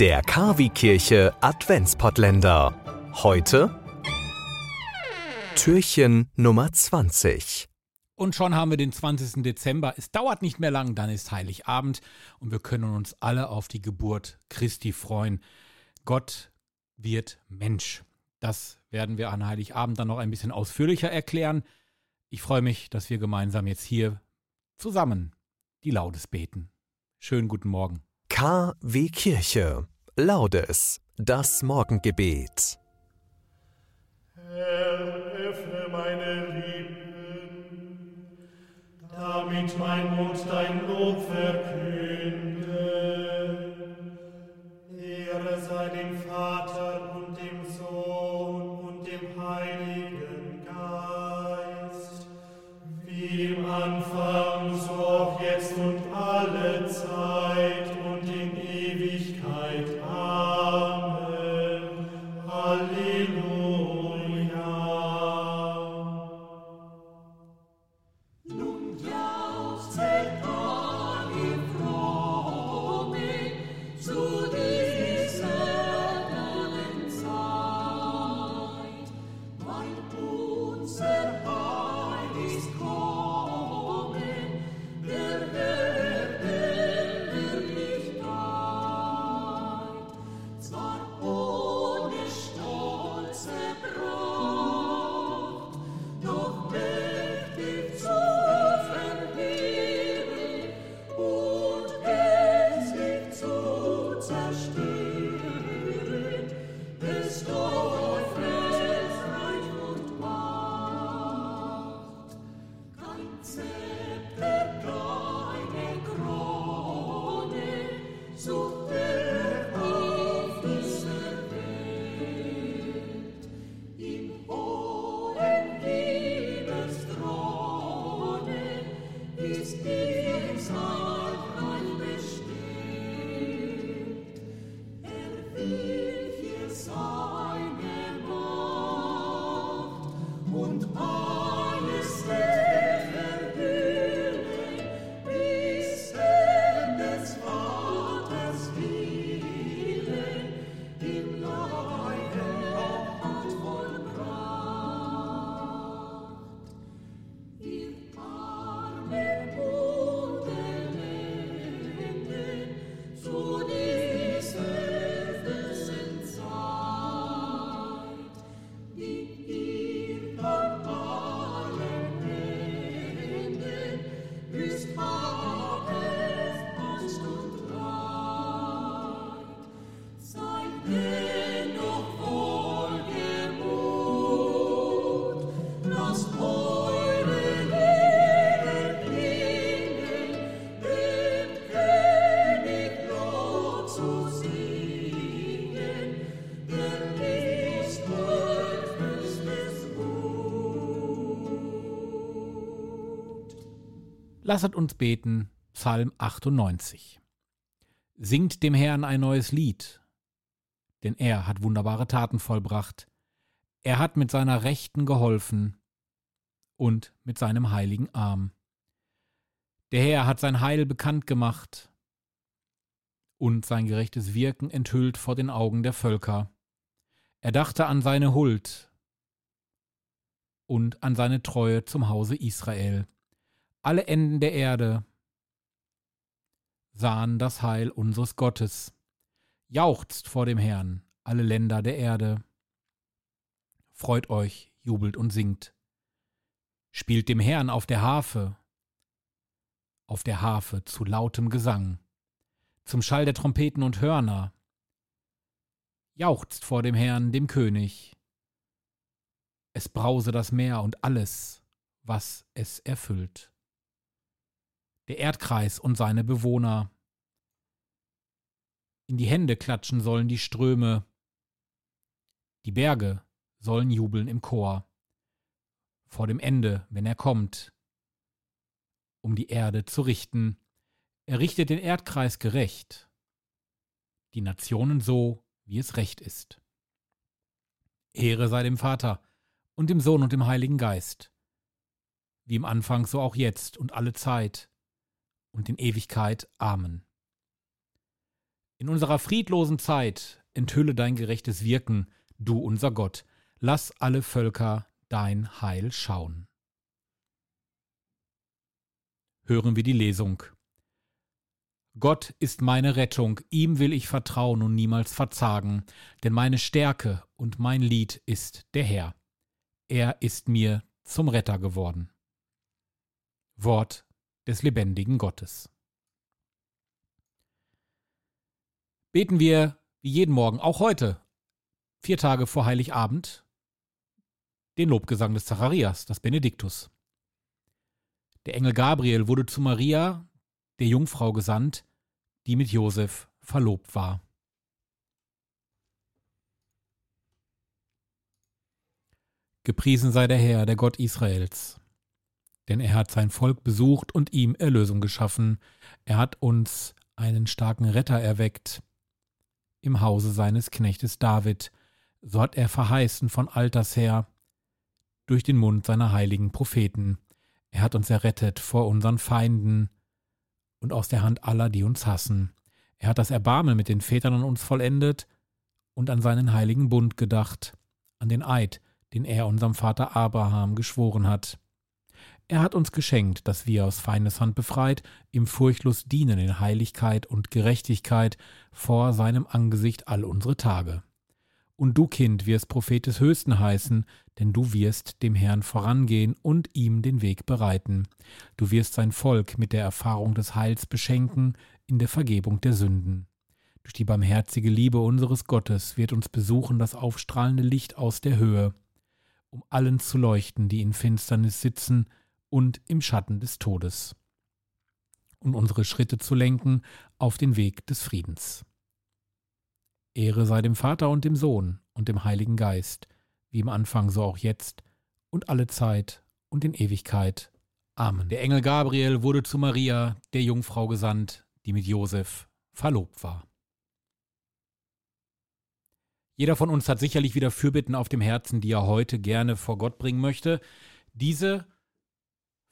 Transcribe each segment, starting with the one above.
Der Kavi-Kirche Adventspottländer. Heute Türchen Nummer 20. Und schon haben wir den 20. Dezember. Es dauert nicht mehr lang, dann ist Heiligabend und wir können uns alle auf die Geburt Christi freuen. Gott wird Mensch. Das werden wir an Heiligabend dann noch ein bisschen ausführlicher erklären. Ich freue mich, dass wir gemeinsam jetzt hier zusammen die Laudes beten. Schönen guten Morgen. KW Kirche. Laudes. Das Morgengebet. Herr, öffne meine Lippen, damit mein Mund dein Lob verkünde. Ehre sei dem Vater und dem Sohn und dem Heiligen und Lasset uns beten, Psalm 98. Singt dem Herrn ein neues Lied, denn er hat wunderbare Taten vollbracht. Er hat mit seiner Rechten geholfen und mit seinem heiligen Arm. Der Herr hat sein Heil bekannt gemacht und sein gerechtes Wirken enthüllt vor den Augen der Völker. Er dachte an seine Huld und an seine Treue zum Hause Israel. Alle Enden der Erde sahen das Heil unseres Gottes. Jauchzt vor dem Herrn, alle Länder der Erde. Freut euch, jubelt und singt. Spielt dem Herrn auf der Harfe, auf der Harfe zu lautem Gesang, zum Schall der Trompeten und Hörner. Jauchzt vor dem Herrn, dem König. Es brause das Meer und alles, was es erfüllt der Erdkreis und seine Bewohner. In die Hände klatschen sollen die Ströme, die Berge sollen jubeln im Chor, vor dem Ende, wenn er kommt, um die Erde zu richten. Er richtet den Erdkreis gerecht, die Nationen so, wie es recht ist. Ehre sei dem Vater und dem Sohn und dem Heiligen Geist, wie im Anfang so auch jetzt und alle Zeit und in Ewigkeit. Amen. In unserer friedlosen Zeit enthülle dein gerechtes Wirken, du unser Gott. Lass alle Völker dein Heil schauen. Hören wir die Lesung. Gott ist meine Rettung, ihm will ich vertrauen und niemals verzagen, denn meine Stärke und mein Lied ist der Herr. Er ist mir zum Retter geworden. Wort des lebendigen Gottes. Beten wir wie jeden Morgen, auch heute, vier Tage vor Heiligabend, den Lobgesang des Zacharias, das Benediktus. Der Engel Gabriel wurde zu Maria, der Jungfrau, gesandt, die mit Josef verlobt war. Gepriesen sei der Herr, der Gott Israels. Denn er hat sein Volk besucht und ihm Erlösung geschaffen. Er hat uns einen starken Retter erweckt im Hause seines Knechtes David. So hat er verheißen von alters her durch den Mund seiner heiligen Propheten. Er hat uns errettet vor unseren Feinden und aus der Hand aller, die uns hassen. Er hat das Erbarmen mit den Vätern an uns vollendet und an seinen heiligen Bund gedacht, an den Eid, den er unserem Vater Abraham geschworen hat. Er hat uns geschenkt, dass wir aus Feindeshand befreit, ihm furchtlos dienen in Heiligkeit und Gerechtigkeit vor seinem Angesicht all unsere Tage. Und du, Kind, wirst Prophet des Höchsten heißen, denn du wirst dem Herrn vorangehen und ihm den Weg bereiten. Du wirst sein Volk mit der Erfahrung des Heils beschenken in der Vergebung der Sünden. Durch die barmherzige Liebe unseres Gottes wird uns besuchen das aufstrahlende Licht aus der Höhe, um allen zu leuchten, die in Finsternis sitzen und im Schatten des Todes, und unsere Schritte zu lenken auf den Weg des Friedens. Ehre sei dem Vater und dem Sohn und dem Heiligen Geist, wie im Anfang so auch jetzt und alle Zeit und in Ewigkeit. Amen. Der Engel Gabriel wurde zu Maria, der Jungfrau, gesandt, die mit Josef verlobt war. Jeder von uns hat sicherlich wieder Fürbitten auf dem Herzen, die er heute gerne vor Gott bringen möchte. Diese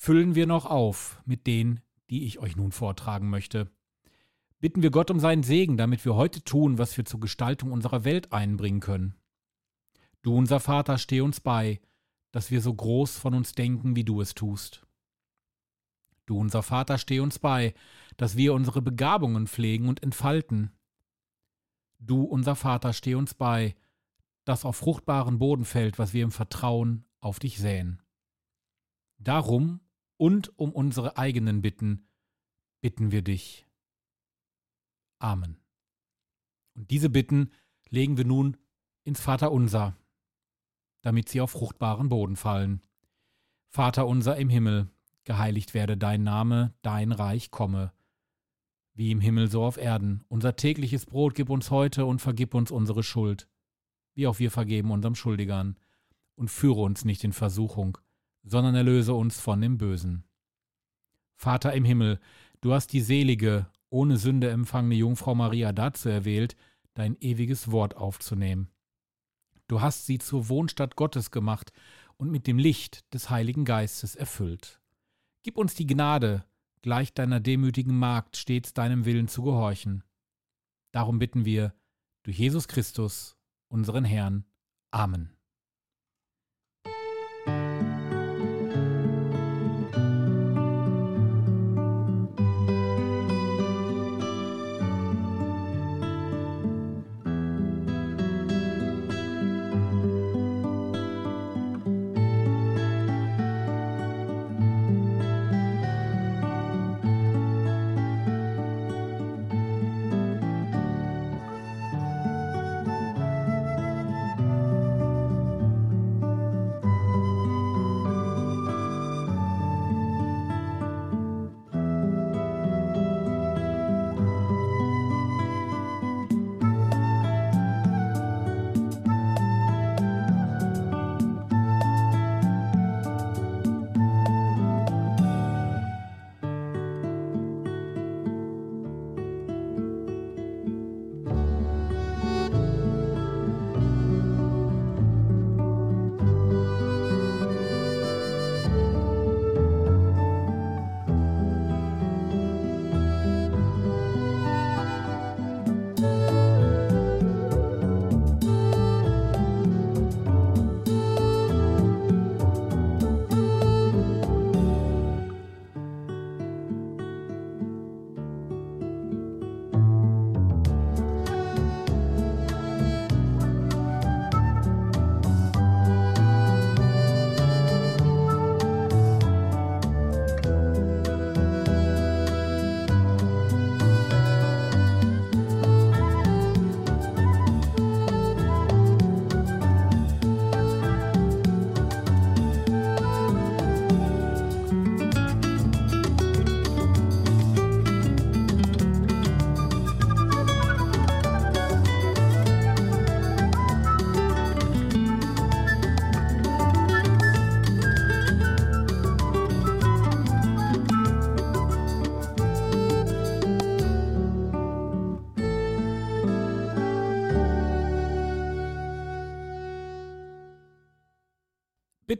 füllen wir noch auf mit denen, die ich euch nun vortragen möchte bitten wir Gott um seinen Segen, damit wir heute tun, was wir zur Gestaltung unserer Welt einbringen können. Du, unser Vater, steh uns bei, dass wir so groß von uns denken, wie du es tust. Du, unser Vater, steh uns bei, dass wir unsere Begabungen pflegen und entfalten. Du, unser Vater, steh uns bei, dass auf fruchtbaren Boden fällt, was wir im Vertrauen auf dich säen. Darum und um unsere eigenen Bitten bitten wir dich. Amen. Und diese Bitten legen wir nun ins Vaterunser, damit sie auf fruchtbaren Boden fallen. Vater unser im Himmel, geheiligt werde dein Name, dein Reich komme. Wie im Himmel so auf Erden. Unser tägliches Brot gib uns heute und vergib uns unsere Schuld, wie auch wir vergeben unserem Schuldigern. Und führe uns nicht in Versuchung, sondern erlöse uns von dem Bösen. Vater im Himmel, du hast die selige ohne Sünde empfangene Jungfrau Maria dazu erwählt, dein ewiges Wort aufzunehmen. Du hast sie zur Wohnstadt Gottes gemacht und mit dem Licht des Heiligen Geistes erfüllt. Gib uns die Gnade, gleich deiner demütigen Magd stets deinem Willen zu gehorchen. Darum bitten wir durch Jesus Christus, unseren Herrn. Amen.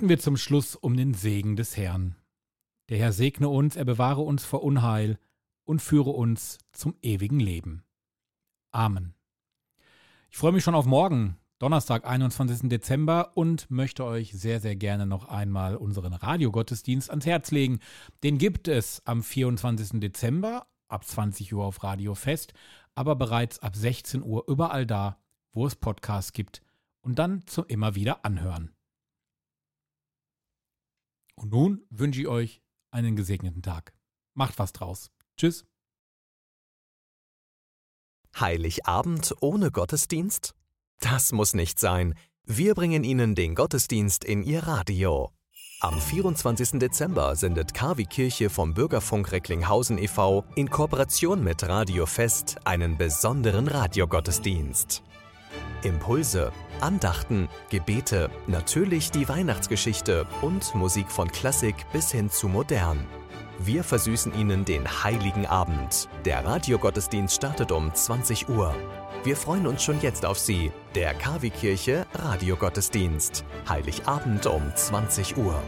Bitten wir zum Schluss um den Segen des Herrn. Der Herr segne uns, er bewahre uns vor Unheil und führe uns zum ewigen Leben. Amen. Ich freue mich schon auf morgen, Donnerstag, 21. Dezember und möchte euch sehr, sehr gerne noch einmal unseren Radiogottesdienst ans Herz legen. Den gibt es am 24. Dezember ab 20 Uhr auf Radio Fest, aber bereits ab 16 Uhr überall da, wo es Podcasts gibt und dann zum immer wieder anhören. Und nun wünsche ich euch einen gesegneten Tag. Macht was draus. Tschüss. Heiligabend ohne Gottesdienst? Das muss nicht sein. Wir bringen Ihnen den Gottesdienst in Ihr Radio. Am 24. Dezember sendet KW Kirche vom Bürgerfunk Recklinghausen e.V. in Kooperation mit Radio Fest einen besonderen Radiogottesdienst. Impulse, Andachten, Gebete, natürlich die Weihnachtsgeschichte und Musik von Klassik bis hin zu modern. Wir versüßen Ihnen den heiligen Abend. Der Radiogottesdienst startet um 20 Uhr. Wir freuen uns schon jetzt auf Sie. Der KW Kirche Radiogottesdienst. Heiligabend um 20 Uhr.